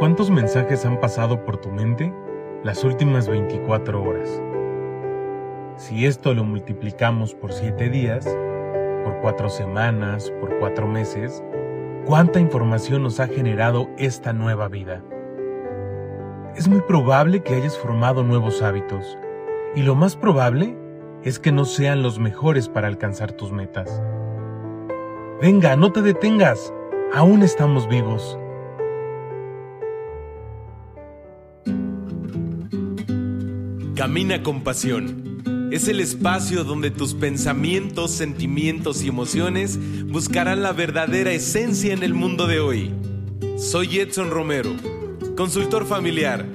¿Cuántos mensajes han pasado por tu mente las últimas 24 horas? Si esto lo multiplicamos por 7 días, por 4 semanas, por 4 meses, ¿cuánta información nos ha generado esta nueva vida? Es muy probable que hayas formado nuevos hábitos, y lo más probable es que no sean los mejores para alcanzar tus metas. Venga, no te detengas, aún estamos vivos. Camina con pasión. Es el espacio donde tus pensamientos, sentimientos y emociones buscarán la verdadera esencia en el mundo de hoy. Soy Edson Romero, consultor familiar,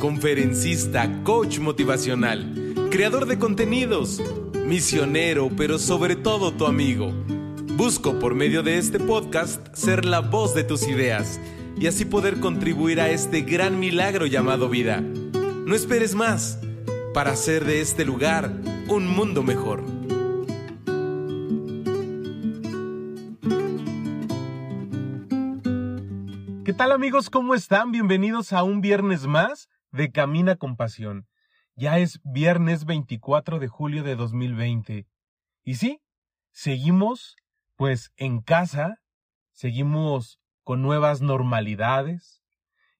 conferencista, coach motivacional, creador de contenidos, misionero, pero sobre todo tu amigo. Busco por medio de este podcast ser la voz de tus ideas y así poder contribuir a este gran milagro llamado vida. No esperes más para hacer de este lugar un mundo mejor. ¿Qué tal amigos? ¿Cómo están? Bienvenidos a un viernes más de Camina con Pasión. Ya es viernes 24 de julio de 2020. Y sí, seguimos pues en casa, seguimos con nuevas normalidades,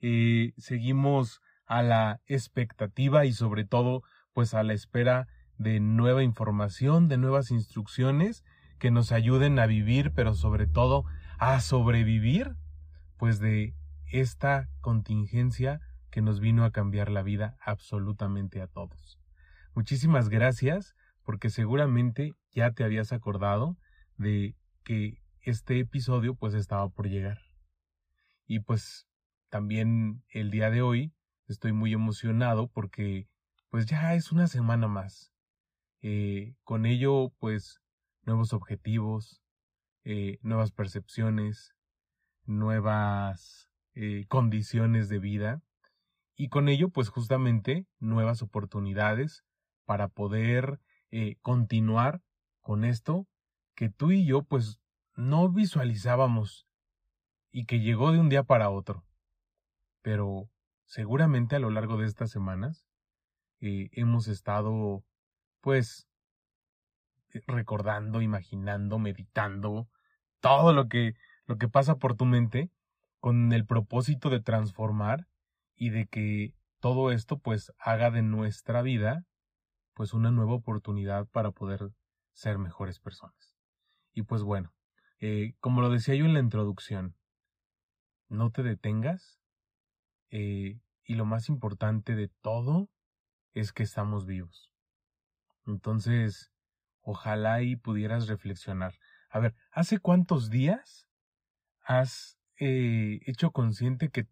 eh, seguimos a la expectativa y sobre todo pues a la espera de nueva información, de nuevas instrucciones que nos ayuden a vivir, pero sobre todo a sobrevivir pues de esta contingencia que nos vino a cambiar la vida absolutamente a todos. Muchísimas gracias porque seguramente ya te habías acordado de que este episodio pues estaba por llegar. Y pues también el día de hoy estoy muy emocionado porque pues ya es una semana más. Eh, con ello pues nuevos objetivos, eh, nuevas percepciones, nuevas eh, condiciones de vida y con ello pues justamente nuevas oportunidades para poder continuar con esto que tú y yo pues no visualizábamos y que llegó de un día para otro. Pero seguramente a lo largo de estas semanas eh, hemos estado, pues, eh, recordando, imaginando, meditando, todo lo que, lo que pasa por tu mente con el propósito de transformar y de que todo esto pues haga de nuestra vida pues una nueva oportunidad para poder ser mejores personas. Y pues bueno, eh, como lo decía yo en la introducción, no te detengas eh, y lo más importante de todo es que estamos vivos. Entonces, ojalá y pudieras reflexionar. A ver, ¿hace cuántos días has eh, hecho consciente que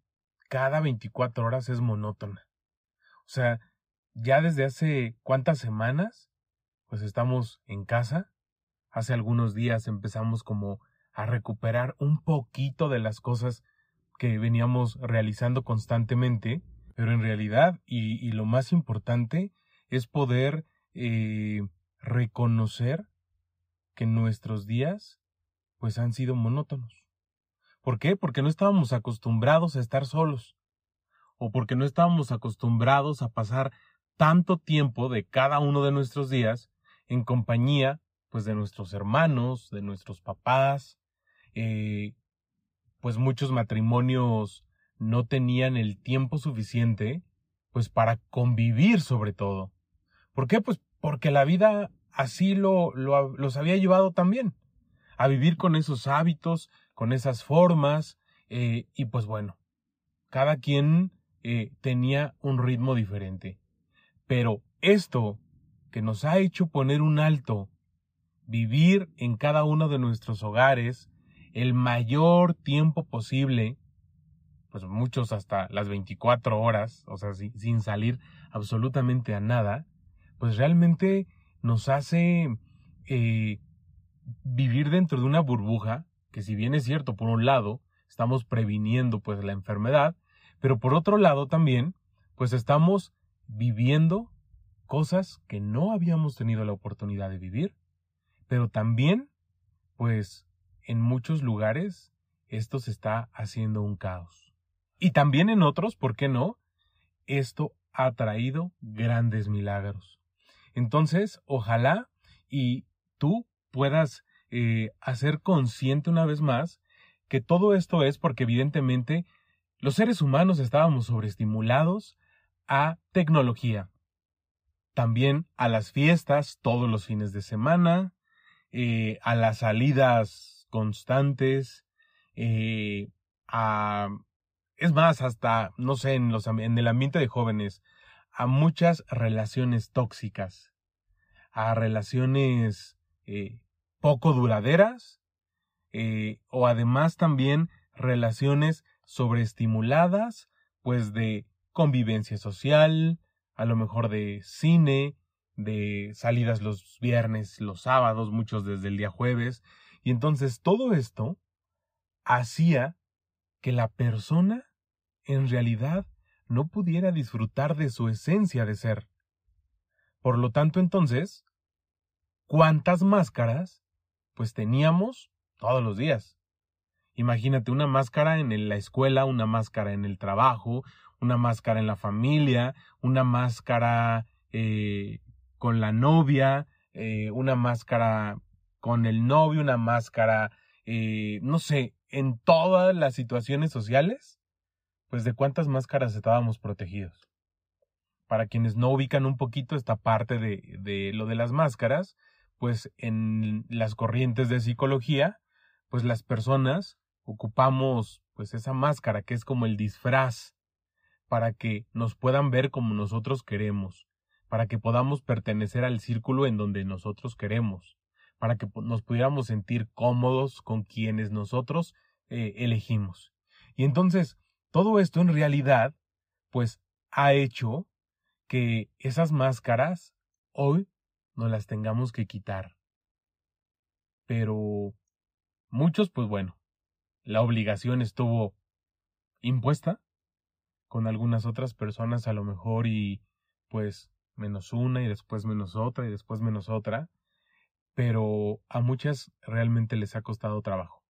cada 24 horas es monótona? O sea, ya desde hace cuántas semanas, pues estamos en casa. Hace algunos días empezamos como a recuperar un poquito de las cosas que veníamos realizando constantemente, pero en realidad, y, lo más importante, es poder eh, reconocer que nuestros días pues han sido monótonos. ¿Por qué? Porque no estábamos acostumbrados a estar solos, o porque no estábamos acostumbrados a pasar tanto tiempo de cada uno de nuestros días en compañía pues de nuestros hermanos, de nuestros papás, eh, pues muchos matrimonios no tenían el tiempo suficiente, pues para convivir sobre todo. ¿Por qué? Pues porque la vida así lo, los había llevado también, a vivir con esos hábitos, con esas formas, eh, y pues bueno, cada quien eh, tenía un ritmo diferente. Pero esto que nos ha hecho poner un alto, vivir en cada uno de nuestros hogares, el mayor tiempo posible, pues muchos hasta las 24 horas, o sea, sin, salir absolutamente a nada, pues realmente nos hace eh, vivir dentro de una burbuja, que si bien es cierto, por un lado, estamos previniendo pues la enfermedad, pero por otro lado también, pues estamos viviendo cosas que no habíamos tenido la oportunidad de vivir, pero también, pues, en muchos lugares esto se está haciendo un caos. y también en otros, ¿por qué no? Esto ha traído grandes milagros. Entonces, ojalá y tú puedas eh, hacer consciente una vez más que todo esto es porque evidentemente los seres humanos estábamos sobreestimulados a tecnología, también a las fiestas todos los fines de semana, eh, a las salidas constantes, eh, a, es más, hasta, no sé, en, los, en el ambiente de jóvenes, a muchas relaciones tóxicas, a relaciones eh, poco duraderas, o además también relaciones sobreestimuladas, pues de convivencia social, a lo mejor de cine, de salidas los viernes, los sábados, muchos desde el día jueves. Y entonces todo esto hacía que la persona en realidad no pudiera disfrutar de su esencia de ser. Por lo tanto, entonces, ¿cuántas máscaras? Pues teníamos todos los días. Imagínate una máscara en la escuela, una máscara en el trabajo, una máscara en la familia, una máscara eh, con la novia, eh, una máscara con el novio, una máscara, eh, no sé, en todas las situaciones sociales, pues de cuántas máscaras estábamos protegidos. Para quienes no ubican un poquito esta parte de, de lo de las máscaras, pues en las corrientes de psicología, pues las personas ocupamos pues esa máscara que es como el disfraz para que nos puedan ver como nosotros queremos, para que podamos pertenecer al círculo en donde nosotros queremos, para que nos pudiéramos sentir cómodos con quienes nosotros eh, elegimos. Y entonces, todo esto en realidad, pues ha hecho que esas máscaras hoy no las tengamos que quitar. Pero muchos, pues bueno, la obligación estuvo impuesta con algunas otras personas a lo mejor y pues menos una y después menos otra y después menos otra, pero a muchas realmente les ha costado trabajo.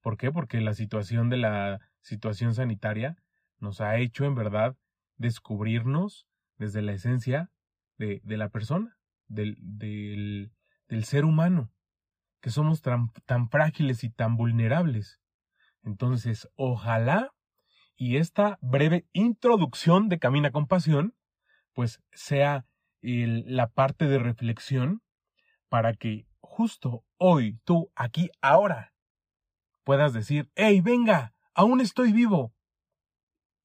¿Por qué? Porque la situación de la situación sanitaria nos ha hecho en verdad descubrirnos desde la esencia de, de la persona, del, del, del, ser humano, que somos tan frágiles y tan vulnerables. Entonces, ojalá y esta breve introducción de Camina con Pasión, pues sea la parte de reflexión para que justo hoy, tú, aquí, ahora, puedas decir, hey, venga, aún estoy vivo.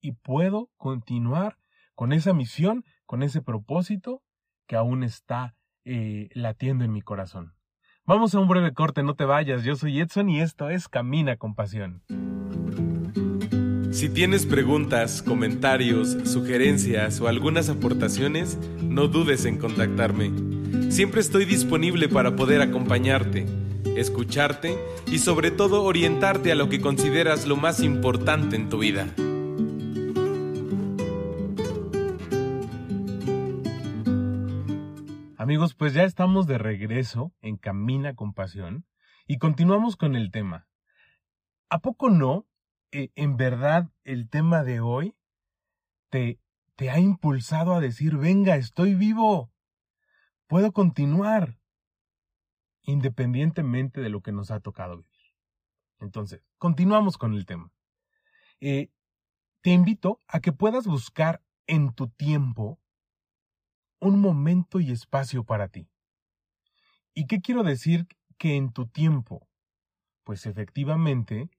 Y puedo continuar con esa misión, con ese propósito que aún está eh, latiendo en mi corazón. Vamos a un breve corte, no te vayas. Yo soy Edson y esto es Camina con Pasión. Si tienes preguntas, comentarios, sugerencias o algunas aportaciones, no dudes en contactarme. Siempre estoy disponible para poder acompañarte, escucharte y sobre todo orientarte a lo que consideras lo más importante en tu vida. Amigos, pues ya estamos de regreso en Camina con Pasión y continuamos con el tema. ¿A poco no eh, en verdad el tema de hoy te, te ha impulsado a decir, venga, estoy vivo, puedo continuar, independientemente de lo que nos ha tocado vivir. Entonces, continuamos con el tema. Eh, te invito a que puedas buscar en tu tiempo un momento y espacio para ti. ¿Y qué quiero decir que en tu tiempo? Pues efectivamente,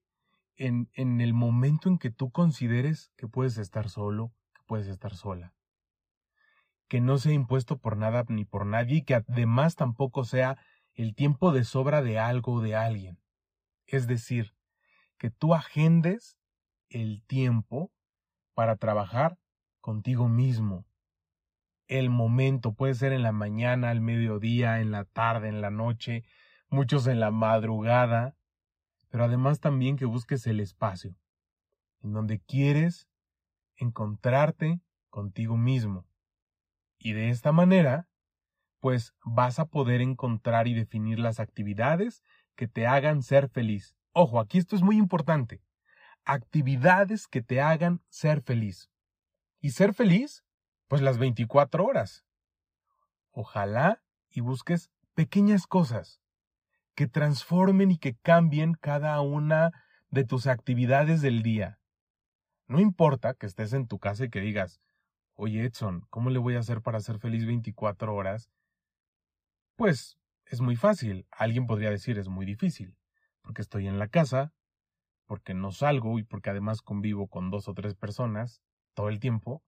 en, en el momento en que tú consideres que puedes estar solo, que puedes estar sola. Que no sea impuesto por nada ni por nadie y que además tampoco sea el tiempo de sobra de algo o de alguien. Es decir, que tú agendes el tiempo para trabajar contigo mismo. El momento puede ser en la mañana, al mediodía, en la tarde, en la noche, muchos en la madrugada, pero además también que busques el espacio, en donde quieres encontrarte contigo mismo. Y de esta manera, pues vas a poder encontrar y definir las actividades que te hagan ser feliz. Ojo, aquí esto es muy importante. actividades que te hagan ser feliz. Y ser feliz, pues las 24 horas. Ojalá y busques pequeñas cosas que transformen y que cambien cada una de tus actividades del día. No importa que estés en tu casa y que digas, oye Edson, ¿cómo le voy a hacer para ser feliz 24 horas? Pues es muy fácil. Alguien podría decir es muy difícil, porque estoy en la casa, porque no salgo y porque además convivo con dos o tres personas todo el tiempo.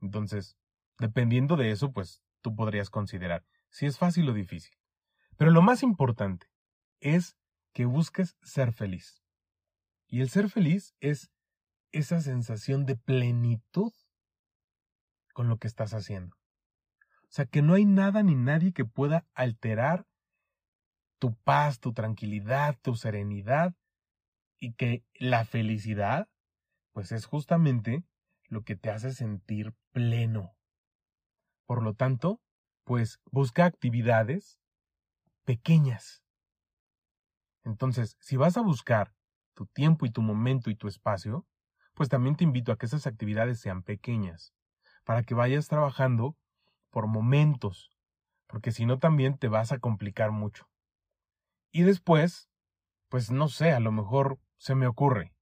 Entonces, dependiendo de eso, pues tú podrías considerar si es fácil o difícil. Pero lo más importante es que busques ser feliz. Y el ser feliz es esa sensación de plenitud con lo que estás haciendo. O sea, que no hay nada ni nadie que pueda alterar tu paz, tu tranquilidad, tu serenidad y que la felicidad, pues es justamente lo que te hace sentir pleno. Por lo tanto, pues busca actividades pequeñas. Entonces, si vas a buscar tu tiempo y tu momento y tu espacio, pues también te invito a que esas actividades sean pequeñas, para que vayas trabajando por momentos, porque si no también te vas a complicar mucho. Y después, pues no sé, a lo mejor se me ocurre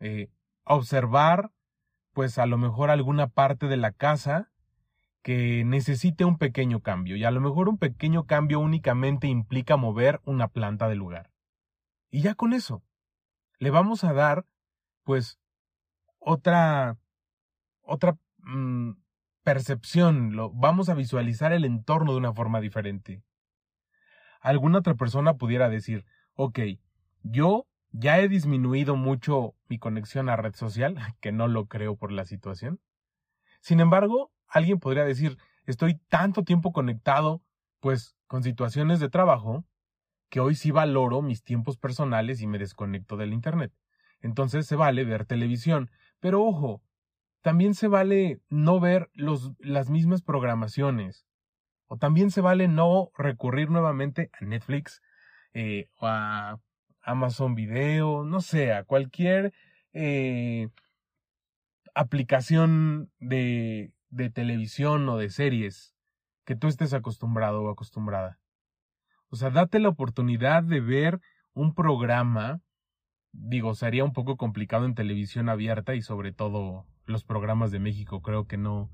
eh, observar, pues a lo mejor alguna parte de la casa que necesite un pequeño cambio, y a lo mejor un pequeño cambio únicamente implica mover una planta del lugar. Y ya con eso, le vamos a dar, pues, otra, otra mm, percepción, lo, vamos a visualizar el entorno de una forma diferente. Alguna otra persona pudiera decir, ok, yo ya he disminuido mucho mi conexión a red social, que no lo creo por la situación. Sin embargo, alguien podría decir, estoy tanto tiempo conectado, pues, con situaciones de trabajo, que hoy sí valoro mis tiempos personales y me desconecto del Internet. Entonces se vale ver televisión. Pero ojo, también se vale no ver los, las mismas programaciones. O también se vale no recurrir nuevamente a Netflix eh, o a Amazon Video, no sé, a cualquier eh, aplicación de, de televisión o de series que tú estés acostumbrado o acostumbrada. O sea, date la oportunidad de ver un programa. Digo, sería un poco complicado en televisión abierta y sobre todo los programas de México creo que no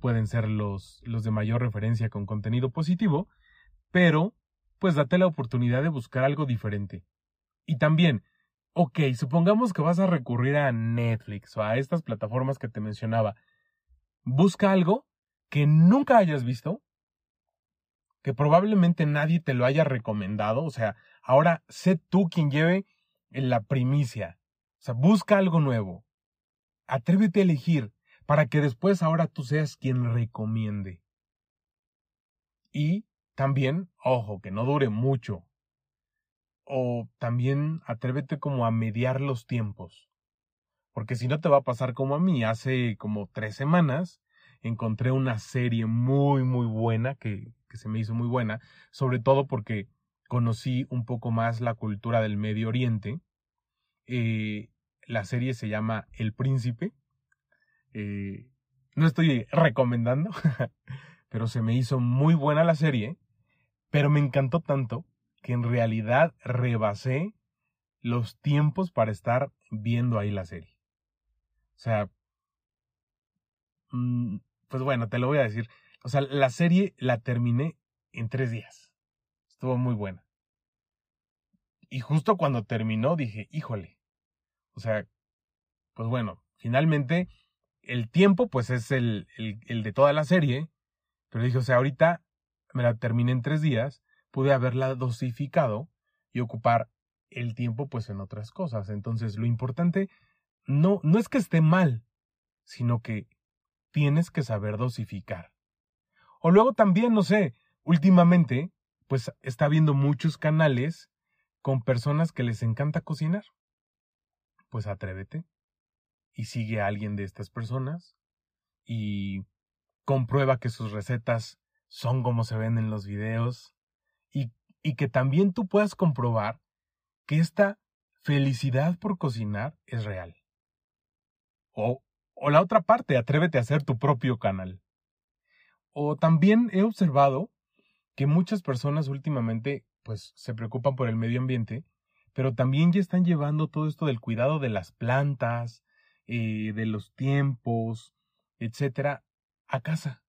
pueden ser los, los de mayor referencia con contenido positivo, pero pues date la oportunidad de buscar algo diferente. Y también, ok, supongamos que vas a recurrir a Netflix o a estas plataformas que te mencionaba. Busca algo que nunca hayas visto que probablemente nadie te lo haya recomendado. O sea, ahora sé tú quien lleve la primicia. O sea, busca algo nuevo. Atrévete a elegir para que después ahora tú seas quien recomiende. Y también, ojo, que no dure mucho. O también atrévete como a mediar los tiempos. Porque si no te va a pasar como a mí. Hace como tres semanas encontré una serie muy, muy buena que que se me hizo muy buena, sobre todo porque conocí un poco más la cultura del Medio Oriente. Eh, la serie se llama El Príncipe. Eh, no estoy recomendando, pero se me hizo muy buena la serie, pero me encantó tanto que en realidad rebasé los tiempos para estar viendo ahí la serie. O sea, mm, pues bueno, te lo voy a decir. O sea, la serie la terminé en tres días. Estuvo muy buena. Y justo cuando terminó dije, híjole. O sea, pues bueno, finalmente el tiempo pues es el, el, de toda la serie. Pero dije, o sea, ahorita me la terminé en tres días. Pude haberla dosificado y ocupar el tiempo pues en otras cosas. Entonces lo importante no, no es que esté mal, sino que tienes que saber dosificar. O luego también, no sé, últimamente, pues está viendo muchos canales con personas que les encanta cocinar. Pues atrévete y sigue a alguien de estas personas y comprueba que sus recetas son como se ven en los videos y, y que también tú puedas comprobar que esta felicidad por cocinar es real. O, o la otra parte, atrévete a hacer tu propio canal. O también he observado que muchas personas últimamente pues se preocupan por el medio ambiente, pero también ya están llevando todo esto del cuidado de las plantas, eh, de los tiempos, etcétera, a casa.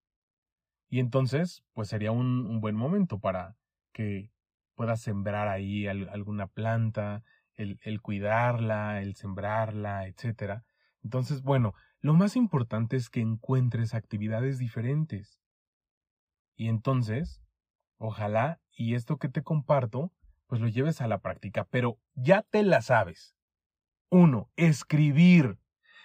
Y entonces, pues sería un, buen momento para que puedas sembrar ahí alguna planta, el cuidarla, el sembrarla, etcétera. Entonces, bueno, lo más importante es que encuentres actividades diferentes. Y entonces, Ojalá y esto que te comparto, pues lo lleves a la práctica, pero ya te la sabes. Uno, escribir.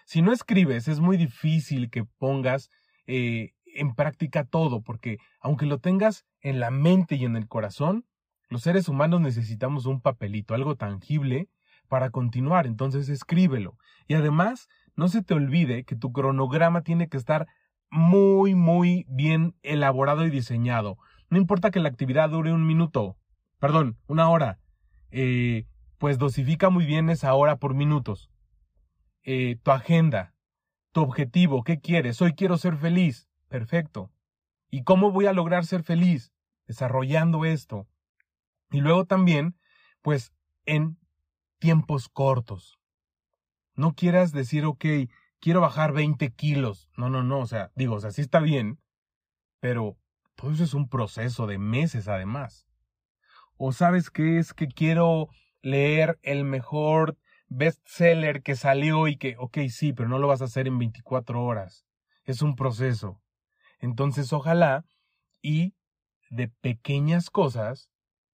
Si no escribes, es muy difícil que pongas eh, en práctica todo, porque aunque lo tengas en la mente y en el corazón, los seres humanos necesitamos un papelito, algo tangible, para continuar. Entonces escríbelo. Y además, no se te olvide que tu cronograma tiene que estar muy, muy bien elaborado y diseñado. No importa que la actividad dure un minuto, perdón, una hora, eh, pues dosifica muy bien esa hora por minutos. Eh, tu agenda, tu objetivo, ¿qué quieres? Hoy quiero ser feliz. Perfecto. ¿Y cómo voy a lograr ser feliz? Desarrollando esto. Y luego también, pues, en tiempos cortos. No quieras decir, ok, quiero bajar 20 kilos. No, no, no, o sea, digo, o sea, sí está bien, pero todo eso es un proceso de meses además. O sabes qué es que quiero leer el mejor bestseller que salió y que, ok, sí, pero no lo vas a hacer en 24 horas. Es un proceso. Entonces, ojalá y de pequeñas cosas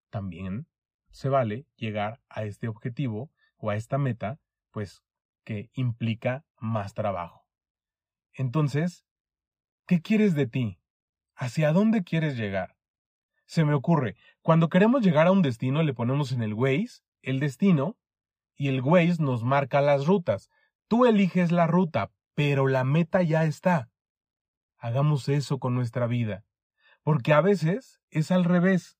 también se vale llegar a este objetivo o a esta meta, pues que implica más trabajo. Entonces, ¿qué quieres de ti? ¿Hacia dónde quieres llegar? Se me ocurre, cuando queremos llegar a un destino le ponemos en el Waze el destino y el Waze nos marca las rutas. Tú eliges la ruta, pero la meta ya está. Hagamos eso con nuestra vida, porque a veces es al revés.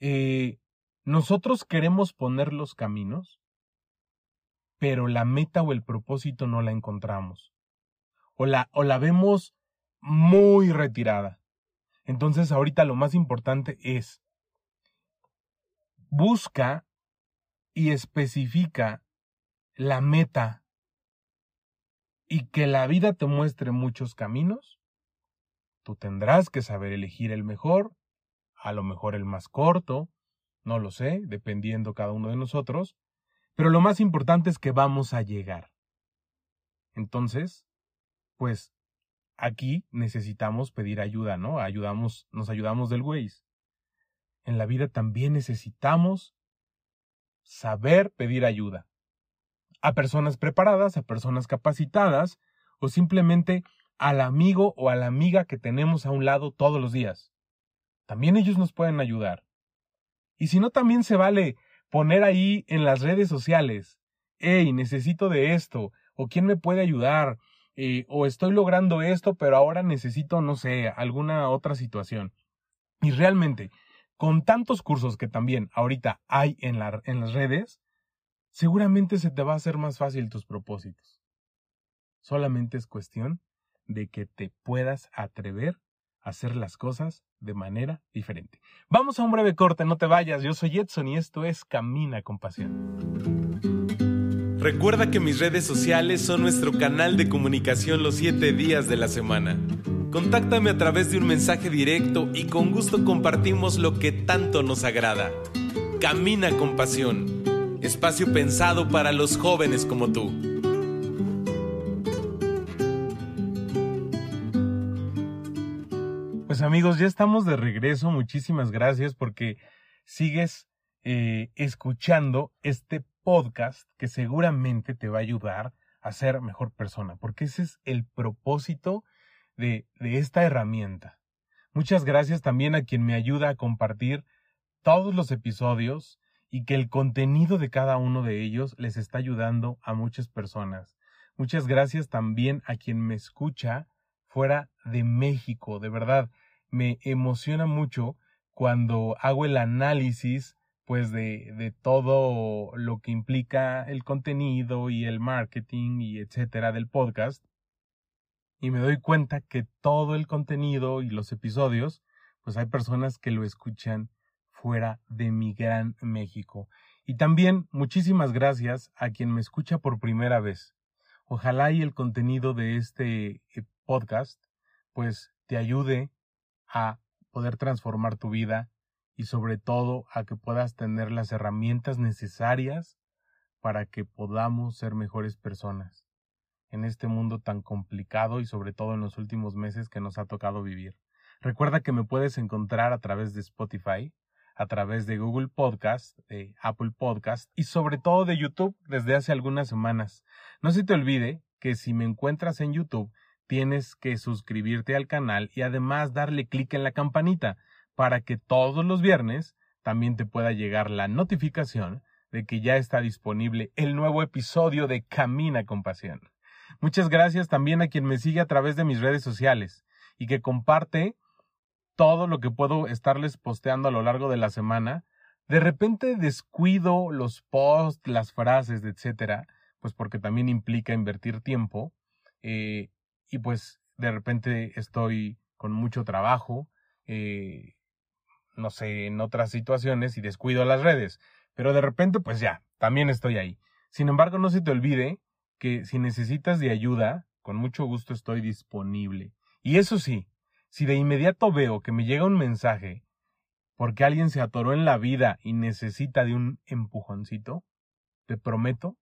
Eh, nosotros queremos poner los caminos, pero la meta o el propósito no la encontramos. O la, o la vemos muy retirada. Entonces ahorita lo más importante es busca y especifica la meta y que la vida te muestre muchos caminos, tú tendrás que saber elegir el mejor, a lo mejor el más corto, no lo sé, dependiendo cada uno de nosotros, pero lo más importante es que vamos a llegar. Entonces, pues aquí necesitamos pedir ayuda, ¿no? Ayudamos, nos ayudamos del Waze. En la vida también necesitamos saber pedir ayuda. A personas preparadas, a personas capacitadas, o simplemente al amigo o a la amiga que tenemos a un lado todos los días. También ellos nos pueden ayudar. Y si no, también se vale poner ahí en las redes sociales, hey, necesito de esto, o quién me puede ayudar, eh, o estoy logrando esto, pero ahora necesito, no sé, alguna otra situación. Y realmente, con tantos cursos que también ahorita hay en, la, en las redes, seguramente se te va a hacer más fácil tus propósitos. Solamente es cuestión de que te puedas atrever a hacer las cosas de manera diferente. Vamos a un breve corte, no te vayas. Yo soy Edson y esto es Camina con Pasión. Recuerda que mis redes sociales son nuestro canal de comunicación los 7 días de la semana. Contáctame a través de un mensaje directo y con gusto compartimos lo que tanto nos agrada. Camina con pasión. Espacio pensado para los jóvenes como tú. Pues amigos, ya estamos de regreso. Muchísimas gracias porque sigues eh, escuchando este podcast que seguramente te va a ayudar a ser mejor persona, porque ese es el propósito de, de esta herramienta. Muchas gracias también a quien me ayuda a compartir todos los episodios y que el contenido de cada uno de ellos les está ayudando a muchas personas. Muchas gracias también a quien me escucha fuera de México. De verdad, me emociona mucho cuando hago el análisis pues de, de todo lo que implica el contenido y el marketing y etcétera del podcast. Y me doy cuenta que todo el contenido y los episodios, pues hay personas que lo escuchan fuera de mi gran México. Y también muchísimas gracias a quien me escucha por primera vez. Ojalá y el contenido de este eh, podcast pues te ayude a poder transformar tu vida y sobre todo a que puedas tener las herramientas necesarias para que podamos ser mejores personas en este mundo tan complicado y sobre todo en los últimos meses que nos ha tocado vivir. Recuerda que me puedes encontrar a través de Spotify, a través de Google Podcast, de Apple Podcast y sobre todo de YouTube desde hace algunas semanas. No se te olvide que si me encuentras en YouTube, tienes que suscribirte al canal y además darle clic en la campanita para que todos los viernes también te pueda llegar la notificación de que ya está disponible el nuevo episodio de Camina con Pasión. Muchas gracias también a quien me sigue a través de mis redes sociales y que comparte todo lo que puedo estarles posteando a lo largo de la semana. De repente descuido los posts, las frases, etcétera, pues porque también implica invertir tiempo. Eh, y pues de repente estoy con mucho trabajo, eh, no sé, en otras situaciones y descuido las redes. Pero de repente, pues ya, también estoy ahí. Sin embargo, no se te olvide que si necesitas de ayuda, con mucho gusto estoy disponible. Y eso sí, si de inmediato veo que me llega un mensaje porque alguien se atoró en la vida y necesita de un empujoncito, te prometo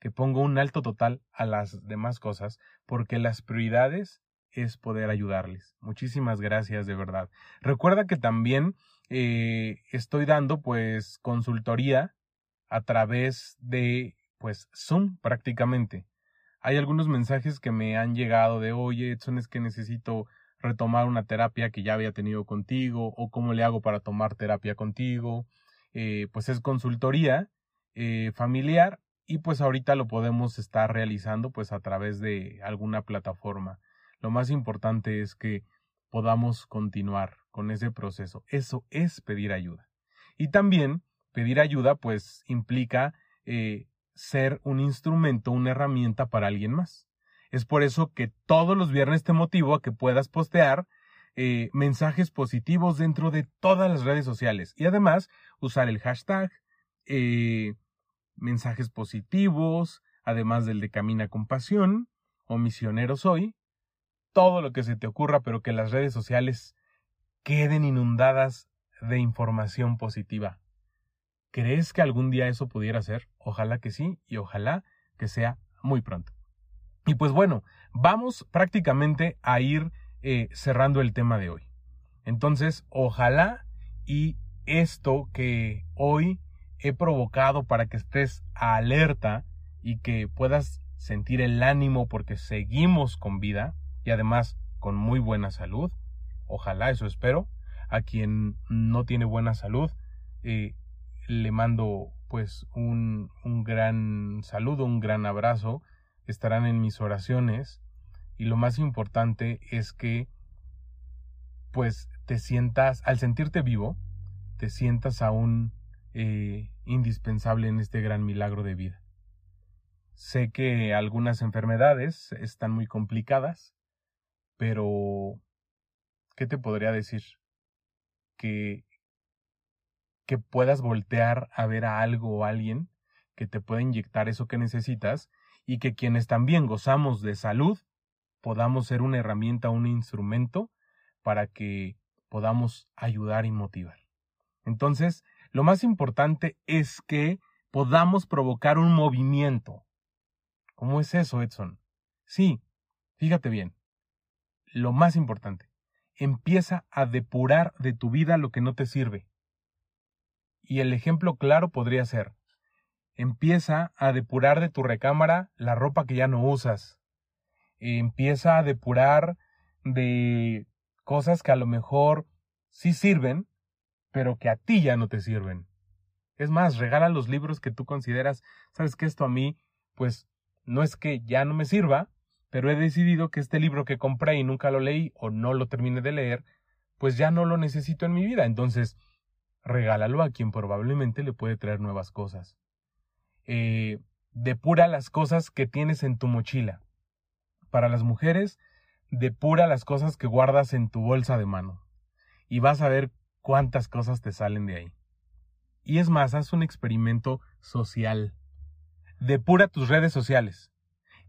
que pongo un alto total a las demás cosas porque las prioridades es poder ayudarles. Muchísimas gracias de verdad. Recuerda que también eh, estoy dando pues consultoría a través de pues Zoom prácticamente. Hay algunos mensajes que me han llegado de oye, Edson es que necesito retomar una terapia que ya había tenido contigo o cómo le hago para tomar terapia contigo. Eh, pues es consultoría eh, familiar y pues ahorita lo podemos estar realizando pues a través de alguna plataforma. Lo más importante es que podamos continuar con ese proceso. Eso es pedir ayuda. Y también pedir ayuda pues implica eh, ser un instrumento, una herramienta para alguien más. Es por eso que todos los viernes te motivo a que puedas postear eh, mensajes positivos dentro de todas las redes sociales y además usar el hashtag eh, mensajes positivos, además del de Camina con Pasión o Misionero Soy, todo lo que se te ocurra, pero que las redes sociales queden inundadas de información positiva. ¿Crees que algún día eso pudiera ser? Ojalá que sí y ojalá que sea muy pronto. Y pues bueno, vamos prácticamente a ir eh, cerrando el tema de hoy. Entonces, ojalá y esto que hoy he provocado para que estés alerta y que puedas sentir el ánimo porque seguimos con vida y además con muy buena salud. Ojalá, eso espero. A quien no tiene buena salud, eh, le mando pues un, gran saludo, un gran abrazo estarán en mis oraciones y lo más importante es que pues te sientas, al sentirte vivo, te sientas aún eh, indispensable en este gran milagro de vida. Sé que algunas enfermedades están muy complicadas, pero ¿qué te podría decir? Que, que puedas voltear a ver a algo o a alguien que te pueda inyectar eso que necesitas y que quienes también gozamos de salud podamos ser una herramienta, un instrumento para que podamos ayudar y motivar. Entonces, lo más importante es que podamos provocar un movimiento. ¿Cómo es eso, Edson? Sí, fíjate bien. Lo más importante, empieza a depurar de tu vida lo que no te sirve. Y el ejemplo claro podría ser, Empieza a depurar de tu recámara la ropa que ya no usas. Empieza a depurar de cosas que a lo mejor sí sirven, pero que a ti ya no te sirven. Es más, regala los libros que tú consideras, sabes que esto a mí, pues no es que ya no me sirva, pero he decidido que este libro que compré y nunca lo leí o no lo terminé de leer, pues ya no lo necesito en mi vida. Entonces, regálalo a quien probablemente le puede traer nuevas cosas. Eh, depura las cosas que tienes en tu mochila. Para las mujeres, depura las cosas que guardas en tu bolsa de mano. Y vas a ver cuántas cosas te salen de ahí. Y es más, haz un experimento social. Depura tus redes sociales.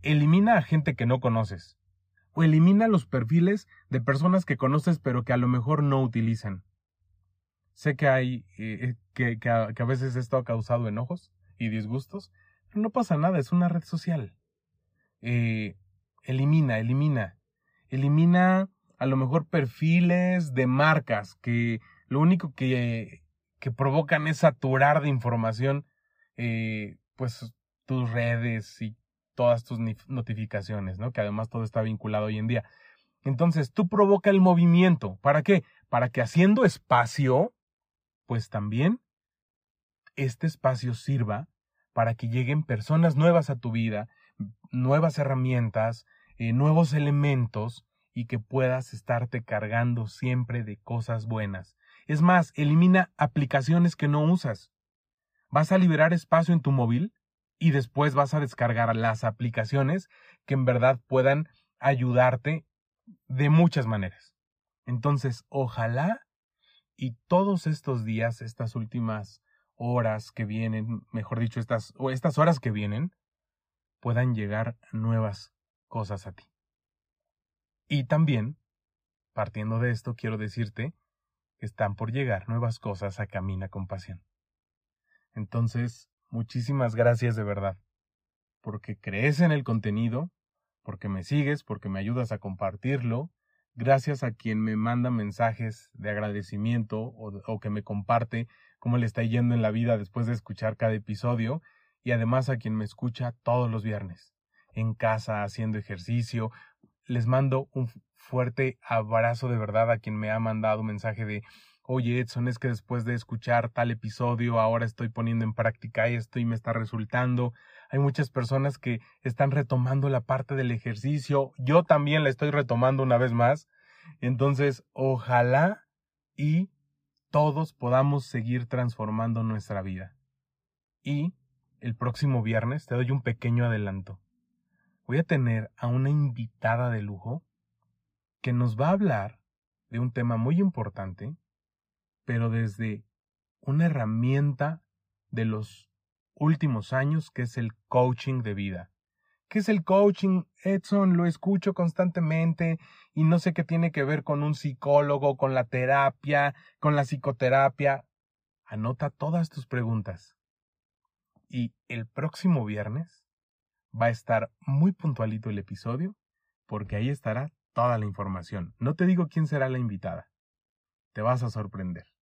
Elimina a gente que no conoces. O elimina los perfiles de personas que conoces pero que a lo mejor no utilizan. Sé que hay, eh, que, que, a, veces esto ha causado enojos y disgustos, pero no pasa nada, es una red social. Eh, elimina, elimina. Elimina a lo mejor perfiles de marcas que lo único que, que provocan es saturar de información eh, pues tus redes y todas tus notificaciones, ¿no? Que además todo está vinculado hoy en día. Entonces, tú provoca el movimiento. ¿Para qué? Para que haciendo espacio, pues también este espacio sirva para que lleguen personas nuevas a tu vida, nuevas herramientas, eh, nuevos elementos y que puedas estarte cargando siempre de cosas buenas. Es más, elimina aplicaciones que no usas. Vas a liberar espacio en tu móvil y después vas a descargar las aplicaciones que en verdad puedan ayudarte de muchas maneras. Entonces, ojalá y todos estos días, estas últimas horas que vienen, mejor dicho, estas, o estas horas que vienen, puedan llegar nuevas cosas a ti. Y también, partiendo de esto, quiero decirte que están por llegar nuevas cosas a Camina con Pasión. Entonces, muchísimas gracias de verdad, porque crees en el contenido, porque me sigues, porque me ayudas a compartirlo, gracias a quien me manda mensajes de agradecimiento o, que me comparte cómo le está yendo en la vida después de escuchar cada episodio y además a quien me escucha todos los viernes, en casa, haciendo ejercicio. Les mando un fuerte abrazo de verdad a quien me ha mandado un mensaje de oye Edson, es que después de escuchar tal episodio ahora estoy poniendo en práctica esto y me está resultando. Hay muchas personas que están retomando la parte del ejercicio. Yo también la estoy retomando una vez más. Entonces, ojalá y todos podamos seguir transformando nuestra vida. Y el próximo viernes te doy un pequeño adelanto. Voy a tener a una invitada de lujo que nos va a hablar de un tema muy importante pero desde una herramienta de los últimos años que es el coaching de vida. ¿Qué es el coaching? Edson, lo escucho constantemente y no sé qué tiene que ver con un psicólogo, con la terapia, con la psicoterapia. Anota todas tus preguntas. Y el próximo viernes va a estar muy puntualito el episodio porque ahí estará toda la información. No te digo quién será la invitada. Te vas a sorprender.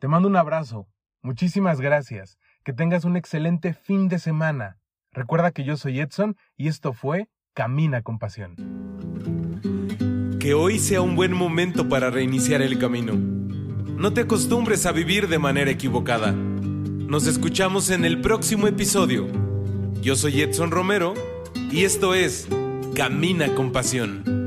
Te mando un abrazo. Muchísimas gracias. Que tengas un excelente fin de semana. Recuerda que yo soy Edson y esto fue Camina con Pasión. Que hoy sea un buen momento para reiniciar el camino. No te acostumbres a vivir de manera equivocada. Nos escuchamos en el próximo episodio. Yo soy Edson Romero y esto es Camina con Pasión.